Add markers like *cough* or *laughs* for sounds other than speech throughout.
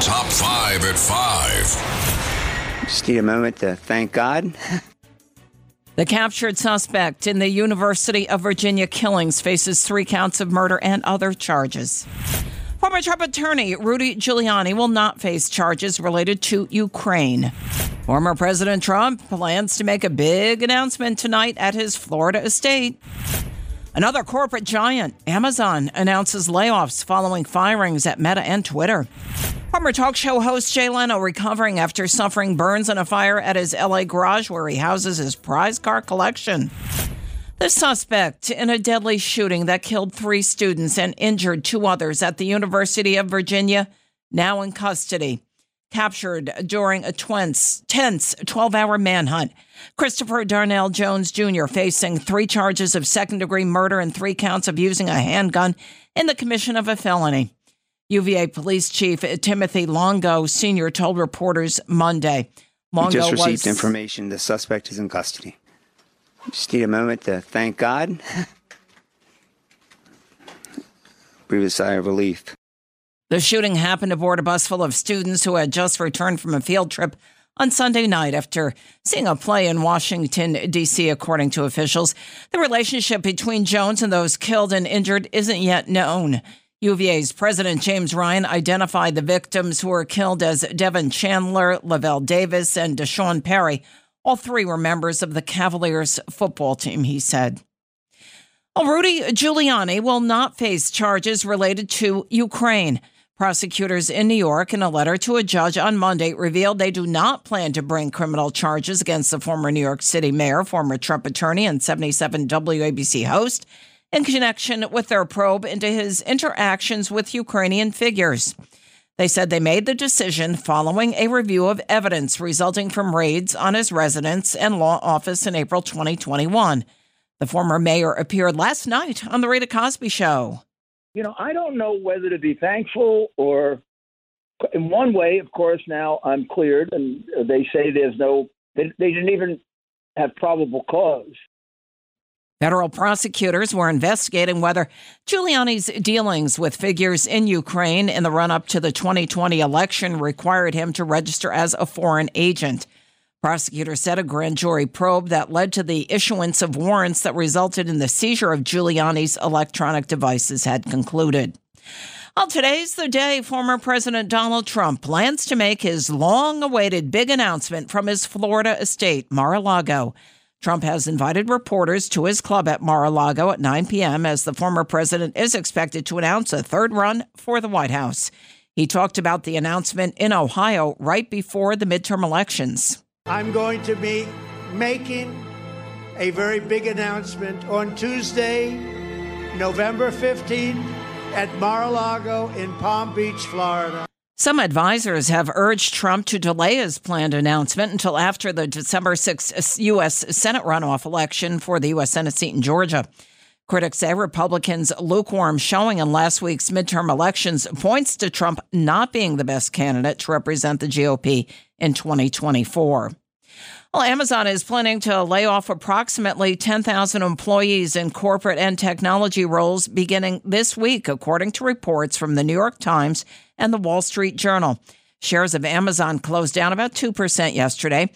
Top 5 at 5. Just need a moment to thank God. The captured suspect in the University of Virginia killings faces three counts of murder and other charges. Former Trump attorney Rudy Giuliani will not face charges related to Ukraine. Former President Trump plans to make a big announcement tonight at his Florida estate. Another corporate giant, Amazon, announces layoffs following firings at Meta and Twitter. Former talk show host Jay Leno recovering after suffering burns in a fire at his LA garage where he houses his prize car collection. The suspect in a deadly shooting that killed three students and injured two others at the University of Virginia, now in custody captured during a tense 12 hour manhunt. Christopher Darnell Jones Jr. facing three charges of second degree murder and three counts of using a handgun in the commission of a felony. UVA Police Chief Timothy Longo Sr. told reporters Monday. Longo we just received was, information the suspect is in custody. Just need a moment to thank God. *laughs* Breathe a sigh of relief. The shooting happened aboard a bus full of students who had just returned from a field trip on Sunday night after seeing a play in Washington, D.C., according to officials. The relationship between Jones and those killed and injured isn't yet known. UVA's President James Ryan identified the victims who were killed as Devin Chandler, Lavel Davis, and D'Sean Perry. All three were members of the Cavaliers football team, he said. Well, Rudy Giuliani will not face charges related to Ukraine. Prosecutors in New York, in a letter to a judge on Monday, revealed they do not plan to bring criminal charges against the former New York City mayor, former Trump attorney, and 77 WABC host in connection with their probe into his interactions with Ukrainian figures. They said they made the decision following a review of evidence resulting from raids on his residence and law office in April 2021. The former mayor appeared last night on The Rita Cosby Show you know, I don't know whether to be thankful or, in one way, of course, now I'm cleared, and they say there's no, they, they didn't even have probable cause. Federal prosecutors were investigating whether Giuliani's dealings with figures in Ukraine in the run up to the 2020 election required him to register as a foreign agent. Prosecutors said a grand jury probe that led to the issuance of warrants that resulted in the seizure of Giuliani's electronic devices had concluded. Well, today's the day former President Donald Trump plans to make his long awaited big announcement from his Florida estate, Mar a Lago. Trump has invited reporters to his club at Mar a Lago at 9 p.m. as the former president is expected to announce a third run for the White House. He talked about the announcement in Ohio right before the midterm elections. I'm going to be making a very big announcement on Tuesday, November 15th at Mar-a-Lago in Palm Beach, Florida. Some advisors have urged Trump to delay his planned announcement until after the December 6th U.S. Senate runoff election for the U.S. Senate seat in Georgia. Critics say Republicans' lukewarm showing in last week's midterm elections points to Trump not being the best candidate to represent the GOP in 2024. Well, Amazon is planning to lay off approximately 10,000 employees in corporate and technology roles beginning this week, according to reports from the New York Times and the Wall Street Journal. Shares of Amazon closed down about 2% yesterday.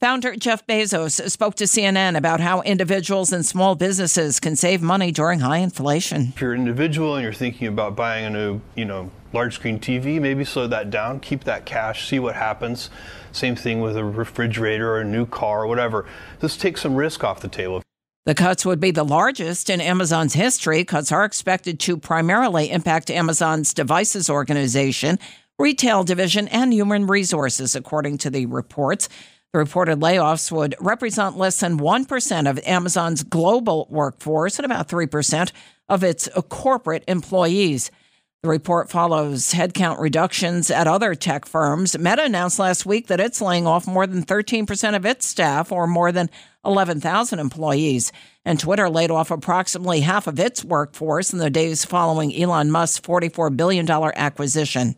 Founder Jeff Bezos spoke to CNN about how individuals and small businesses can save money during high inflation. If you're an individual and you're thinking about buying a new, you know, large screen TV, maybe slow that down, keep that cash, see what happens. Same thing with a refrigerator or a new car or whatever. Just take some risk off the table. The cuts would be the largest in Amazon's history. Cuts are expected to primarily impact Amazon's devices organization, retail division, and human resources, according to the reports. The reported layoffs would represent less than 1% of Amazon's global workforce and about 3% of its corporate employees. The report follows headcount reductions at other tech firms. Meta announced last week that it's laying off more than 13% of its staff, or more than 11,000 employees. And Twitter laid off approximately half of its workforce in the days following Elon Musk's $44 billion acquisition.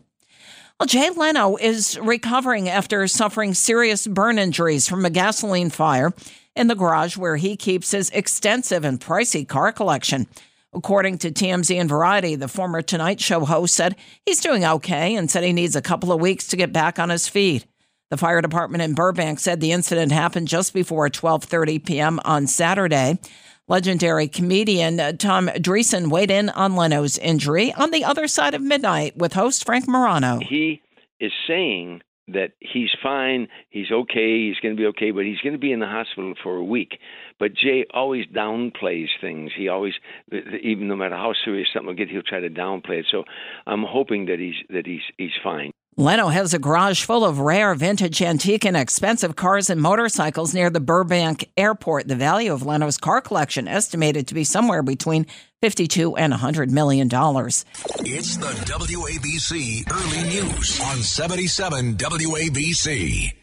Well, Jay Leno is recovering after suffering serious burn injuries from a gasoline fire in the garage where he keeps his extensive and pricey car collection. According to TMZ and Variety, the former Tonight Show host said he's doing okay and said he needs a couple of weeks to get back on his feet. The fire department in Burbank said the incident happened just before 12:30 p.m. on Saturday. Legendary comedian Tom Dreesen weighed in on Leno's injury on the other side of midnight with host Frank Morano. He is saying that he's fine, he's okay, he's going to be okay, but he's going to be in the hospital for a week. But Jay always downplays things. He always, even no matter how serious something will get, he'll try to downplay it. So I'm hoping that he's that he's he's fine. Leno has a garage full of rare, vintage, antique, and expensive cars and motorcycles near the Burbank airport. The value of Leno's car collection estimated to be somewhere between 52 and 100 million dollars. It's the WABC Early News on 77 WABC.